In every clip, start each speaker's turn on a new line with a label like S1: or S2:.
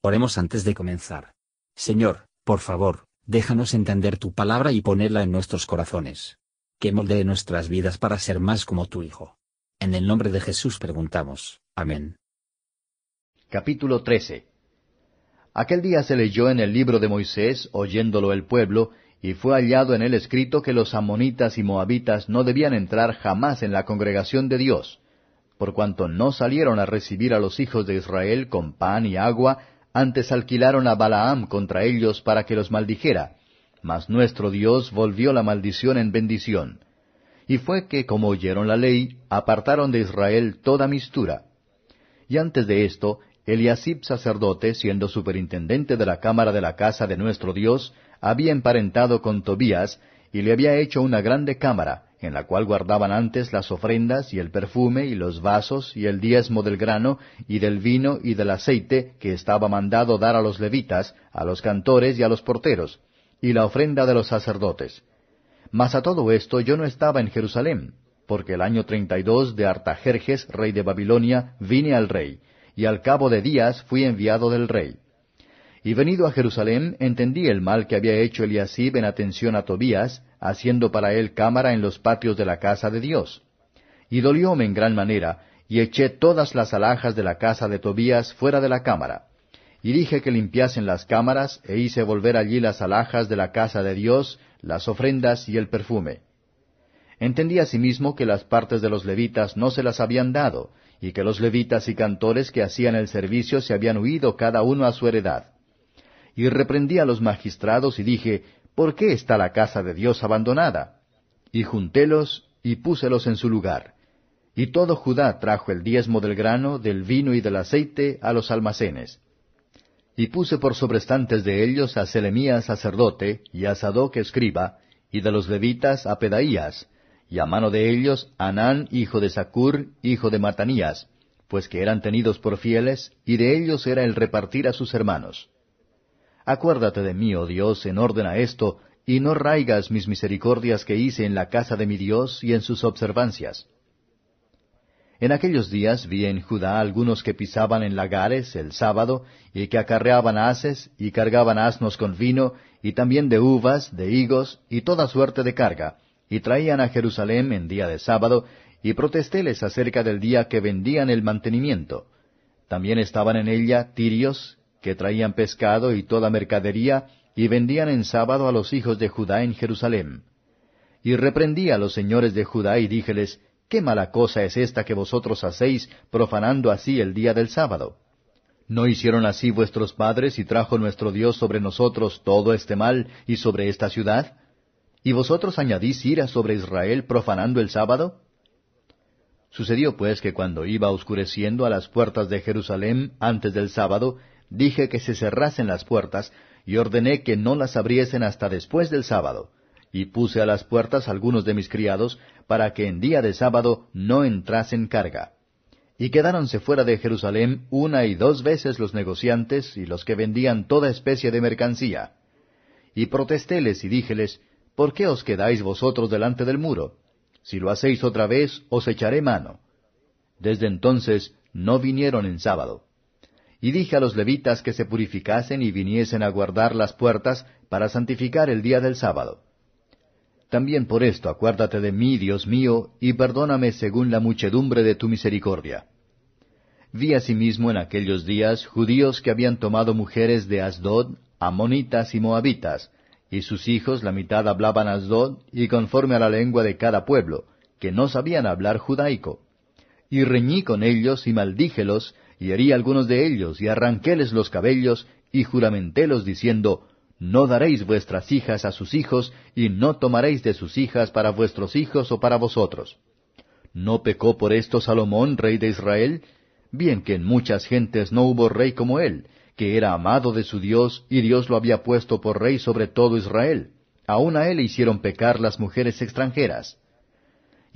S1: Oremos antes de comenzar. Señor, por favor, déjanos entender tu palabra y ponerla en nuestros corazones. Que moldee nuestras vidas para ser más como tu Hijo. En el nombre de Jesús preguntamos. Amén.
S2: Capítulo 13 Aquel día se leyó en el libro de Moisés, oyéndolo el pueblo, y fue hallado en él escrito que los amonitas y moabitas no debían entrar jamás en la congregación de Dios, por cuanto no salieron a recibir a los hijos de Israel con pan y agua, antes alquilaron a Balaam contra ellos para que los maldijera. Mas nuestro Dios volvió la maldición en bendición. Y fue que, como oyeron la ley, apartaron de Israel toda mistura. Y antes de esto, Eliasib sacerdote, siendo superintendente de la cámara de la casa de nuestro Dios, había emparentado con Tobías, y le había hecho una grande cámara, en la cual guardaban antes las ofrendas y el perfume y los vasos y el diezmo del grano y del vino y del aceite que estaba mandado dar a los levitas, a los cantores y a los porteros, y la ofrenda de los sacerdotes. Mas a todo esto yo no estaba en Jerusalén, porque el año treinta y dos de Artajerjes, rey de Babilonia, vine al rey, y al cabo de días fui enviado del rey. Y venido a Jerusalén, entendí el mal que había hecho Eliasib en atención a Tobías, haciendo para él cámara en los patios de la casa de Dios. Y dolióme en gran manera, y eché todas las alhajas de la casa de Tobías fuera de la cámara. Y dije que limpiasen las cámaras, e hice volver allí las alhajas de la casa de Dios, las ofrendas y el perfume. Entendí asimismo que las partes de los levitas no se las habían dado, y que los levitas y cantores que hacían el servicio se habían huido cada uno a su heredad. Y reprendí a los magistrados y dije, ¿por qué está la casa de Dios abandonada? Y juntélos y púselos en su lugar. Y todo Judá trajo el diezmo del grano, del vino y del aceite a los almacenes. Y puse por sobrestantes de ellos a Selemías sacerdote, y a Sadoc escriba, y de los levitas a Pedaías, y a mano de ellos Anán hijo de Sacur, hijo de Matanías, pues que eran tenidos por fieles, y de ellos era el repartir a sus hermanos. Acuérdate de mí, oh Dios, en orden a esto, y no raigas mis misericordias que hice en la casa de mi Dios y en sus observancias. En aquellos días vi en Judá algunos que pisaban en lagares el sábado, y que acarreaban haces, y cargaban asnos con vino, y también de uvas, de higos, y toda suerte de carga, y traían a Jerusalén en día de sábado, y protestéles acerca del día que vendían el mantenimiento. También estaban en ella tirios, que traían pescado y toda mercadería, y vendían en sábado a los hijos de Judá en Jerusalén. Y reprendí a los señores de Judá y díjeles, ¿Qué mala cosa es esta que vosotros hacéis, profanando así el día del sábado? ¿No hicieron así vuestros padres y trajo nuestro Dios sobre nosotros todo este mal y sobre esta ciudad? ¿Y vosotros añadís ira sobre Israel profanando el sábado? Sucedió pues que cuando iba oscureciendo a las puertas de Jerusalén antes del sábado, dije que se cerrasen las puertas, y ordené que no las abriesen hasta después del sábado, y puse a las puertas algunos de mis criados, para que en día de sábado no entrasen carga. Y quedáronse fuera de Jerusalén una y dos veces los negociantes y los que vendían toda especie de mercancía. Y protestéles y díjeles, ¿por qué os quedáis vosotros delante del muro? Si lo hacéis otra vez, os echaré mano. Desde entonces no vinieron en sábado. Y dije a los levitas que se purificasen y viniesen a guardar las puertas para santificar el día del sábado. También por esto acuérdate de mí, Dios mío, y perdóname según la muchedumbre de tu misericordia. Vi asimismo en aquellos días judíos que habían tomado mujeres de Asdod, amonitas y moabitas, y sus hijos la mitad hablaban Asdod, y conforme a la lengua de cada pueblo, que no sabían hablar judaico. Y reñí con ellos y maldíjelos, y herí algunos de ellos, y arranquéles los cabellos, y juramentélos diciendo, No daréis vuestras hijas a sus hijos, y no tomaréis de sus hijas para vuestros hijos o para vosotros. ¿No pecó por esto Salomón, rey de Israel? Bien que en muchas gentes no hubo rey como él, que era amado de su Dios, y Dios lo había puesto por rey sobre todo Israel. Aun a él hicieron pecar las mujeres extranjeras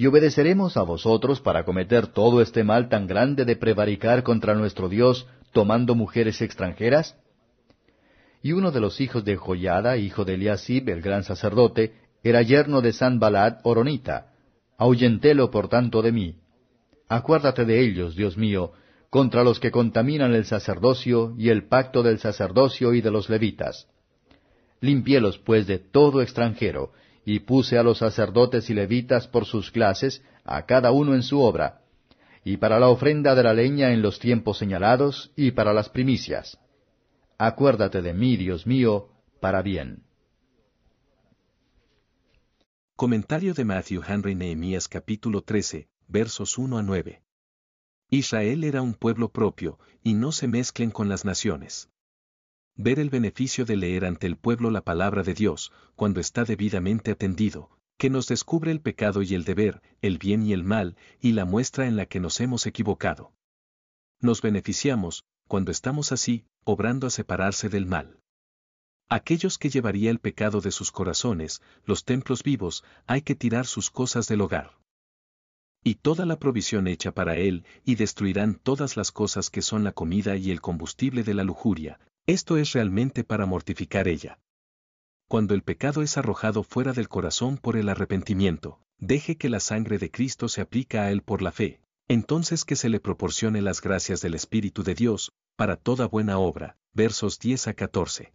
S2: y obedeceremos a vosotros para cometer todo este mal tan grande de prevaricar contra nuestro Dios tomando mujeres extranjeras? Y uno de los hijos de Joyada, hijo de Eliasib, el gran sacerdote, era yerno de San Balad Oronita. Ahuyentélo por tanto de mí. Acuérdate de ellos, Dios mío, contra los que contaminan el sacerdocio y el pacto del sacerdocio y de los levitas. Limpiélos pues de todo extranjero, y puse a los sacerdotes y levitas por sus clases, a cada uno en su obra, y para la ofrenda de la leña en los tiempos señalados, y para las primicias. Acuérdate de mí, Dios mío, para bien.
S3: Comentario de Matthew Henry Nehemías capítulo 13, versos 1 a 9. Israel era un pueblo propio, y no se mezclen con las naciones. Ver el beneficio de leer ante el pueblo la palabra de Dios, cuando está debidamente atendido, que nos descubre el pecado y el deber, el bien y el mal, y la muestra en la que nos hemos equivocado. Nos beneficiamos, cuando estamos así, obrando a separarse del mal. Aquellos que llevaría el pecado de sus corazones, los templos vivos, hay que tirar sus cosas del hogar. Y toda la provisión hecha para él, y destruirán todas las cosas que son la comida y el combustible de la lujuria, esto es realmente para mortificar ella. Cuando el pecado es arrojado fuera del corazón por el arrepentimiento, deje que la sangre de Cristo se aplica a él por la fe, entonces que se le proporcione las gracias del Espíritu de Dios, para toda buena obra. Versos 10 a 14.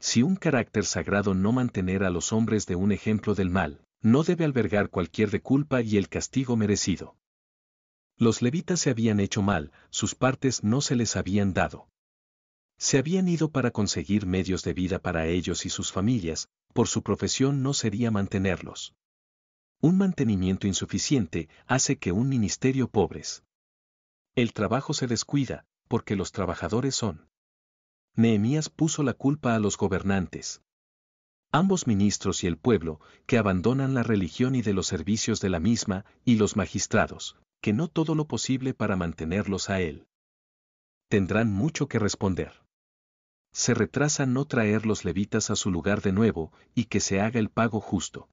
S3: Si un carácter sagrado no mantener a los hombres de un ejemplo del mal, no debe albergar cualquier de culpa y el castigo merecido. Los levitas se habían hecho mal, sus partes no se les habían dado. Se habían ido para conseguir medios de vida para ellos y sus familias, por su profesión no sería mantenerlos. Un mantenimiento insuficiente hace que un ministerio pobres. El trabajo se descuida, porque los trabajadores son. Nehemías puso la culpa a los gobernantes. Ambos ministros y el pueblo, que abandonan la religión y de los servicios de la misma, y los magistrados, que no todo lo posible para mantenerlos a él. Tendrán mucho que responder se retrasa no traer los levitas a su lugar de nuevo, y que se haga el pago justo.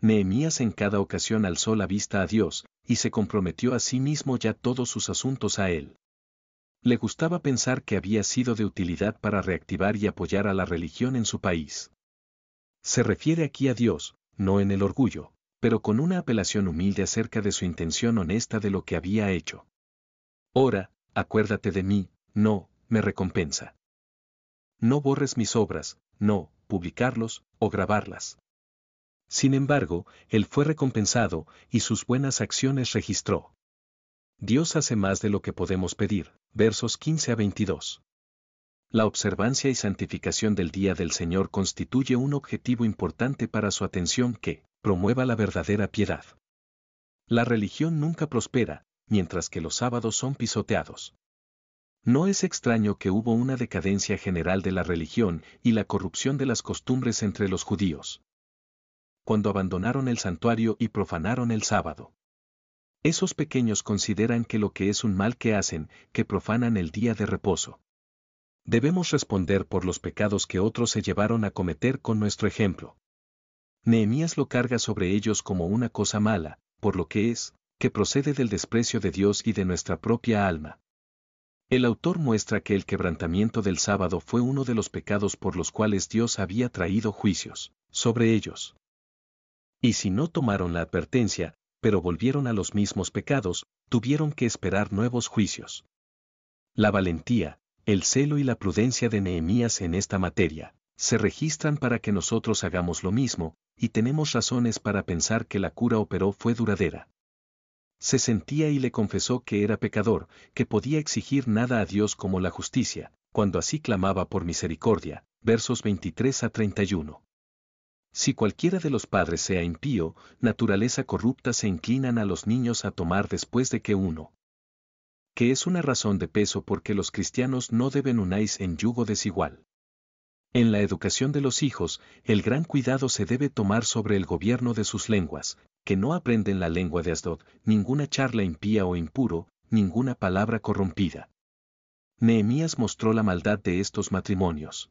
S3: Nehemías en cada ocasión alzó la vista a Dios, y se comprometió a sí mismo ya todos sus asuntos a él. Le gustaba pensar que había sido de utilidad para reactivar y apoyar a la religión en su país. Se refiere aquí a Dios, no en el orgullo, pero con una apelación humilde acerca de su intención honesta de lo que había hecho. Ora, acuérdate de mí, no, me recompensa no borres mis obras, no, publicarlos, o grabarlas. Sin embargo, él fue recompensado, y sus buenas acciones registró. Dios hace más de lo que podemos pedir, versos 15 a 22. La observancia y santificación del día del Señor constituye un objetivo importante para su atención que promueva la verdadera piedad. La religión nunca prospera, mientras que los sábados son pisoteados. No es extraño que hubo una decadencia general de la religión y la corrupción de las costumbres entre los judíos. Cuando abandonaron el santuario y profanaron el sábado. Esos pequeños consideran que lo que es un mal que hacen, que profanan el día de reposo. Debemos responder por los pecados que otros se llevaron a cometer con nuestro ejemplo. Nehemías lo carga sobre ellos como una cosa mala, por lo que es, que procede del desprecio de Dios y de nuestra propia alma. El autor muestra que el quebrantamiento del sábado fue uno de los pecados por los cuales Dios había traído juicios sobre ellos. Y si no tomaron la advertencia, pero volvieron a los mismos pecados, tuvieron que esperar nuevos juicios. La valentía, el celo y la prudencia de Nehemías en esta materia, se registran para que nosotros hagamos lo mismo, y tenemos razones para pensar que la cura operó fue duradera se sentía y le confesó que era pecador, que podía exigir nada a Dios como la justicia, cuando así clamaba por misericordia. Versos 23 a 31. Si cualquiera de los padres sea impío, naturaleza corrupta se inclinan a los niños a tomar después de que uno. Que es una razón de peso porque los cristianos no deben unáis en yugo desigual. En la educación de los hijos, el gran cuidado se debe tomar sobre el gobierno de sus lenguas, que no aprenden la lengua de Asdod, ninguna charla impía o impuro, ninguna palabra corrompida. Nehemías mostró la maldad de estos matrimonios.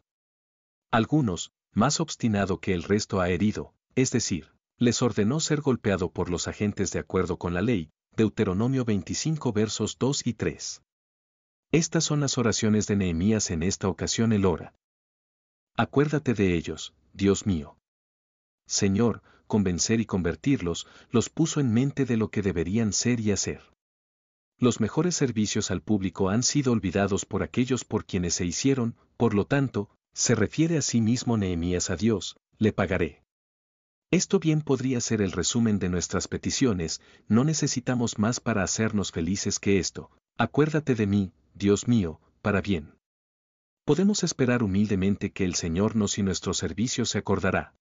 S3: Algunos, más obstinado que el resto ha herido, es decir, les ordenó ser golpeado por los agentes de acuerdo con la ley, Deuteronomio 25 versos 2 y 3. Estas son las oraciones de Nehemías en esta ocasión el ora. Acuérdate de ellos, Dios mío. Señor, convencer y convertirlos, los puso en mente de lo que deberían ser y hacer. Los mejores servicios al público han sido olvidados por aquellos por quienes se hicieron, por lo tanto, se refiere a sí mismo Nehemías a Dios, le pagaré. Esto bien podría ser el resumen de nuestras peticiones, no necesitamos más para hacernos felices que esto. Acuérdate de mí, Dios mío, para bien. Podemos esperar humildemente que el Señor nos y nuestro servicio se acordará.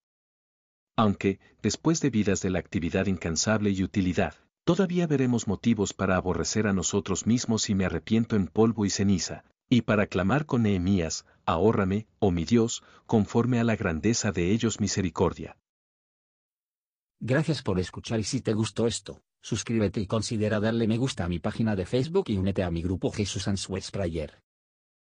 S3: Aunque, después de vidas de la actividad incansable y utilidad, todavía veremos motivos para aborrecer a nosotros mismos y me arrepiento en polvo y ceniza, y para clamar con Nehemías, ahórrame, oh mi Dios, conforme a la grandeza de ellos misericordia.
S1: Gracias por escuchar y si te gustó esto, suscríbete y considera darle me gusta a mi página de Facebook y únete a mi grupo Jesús Answers Prayer.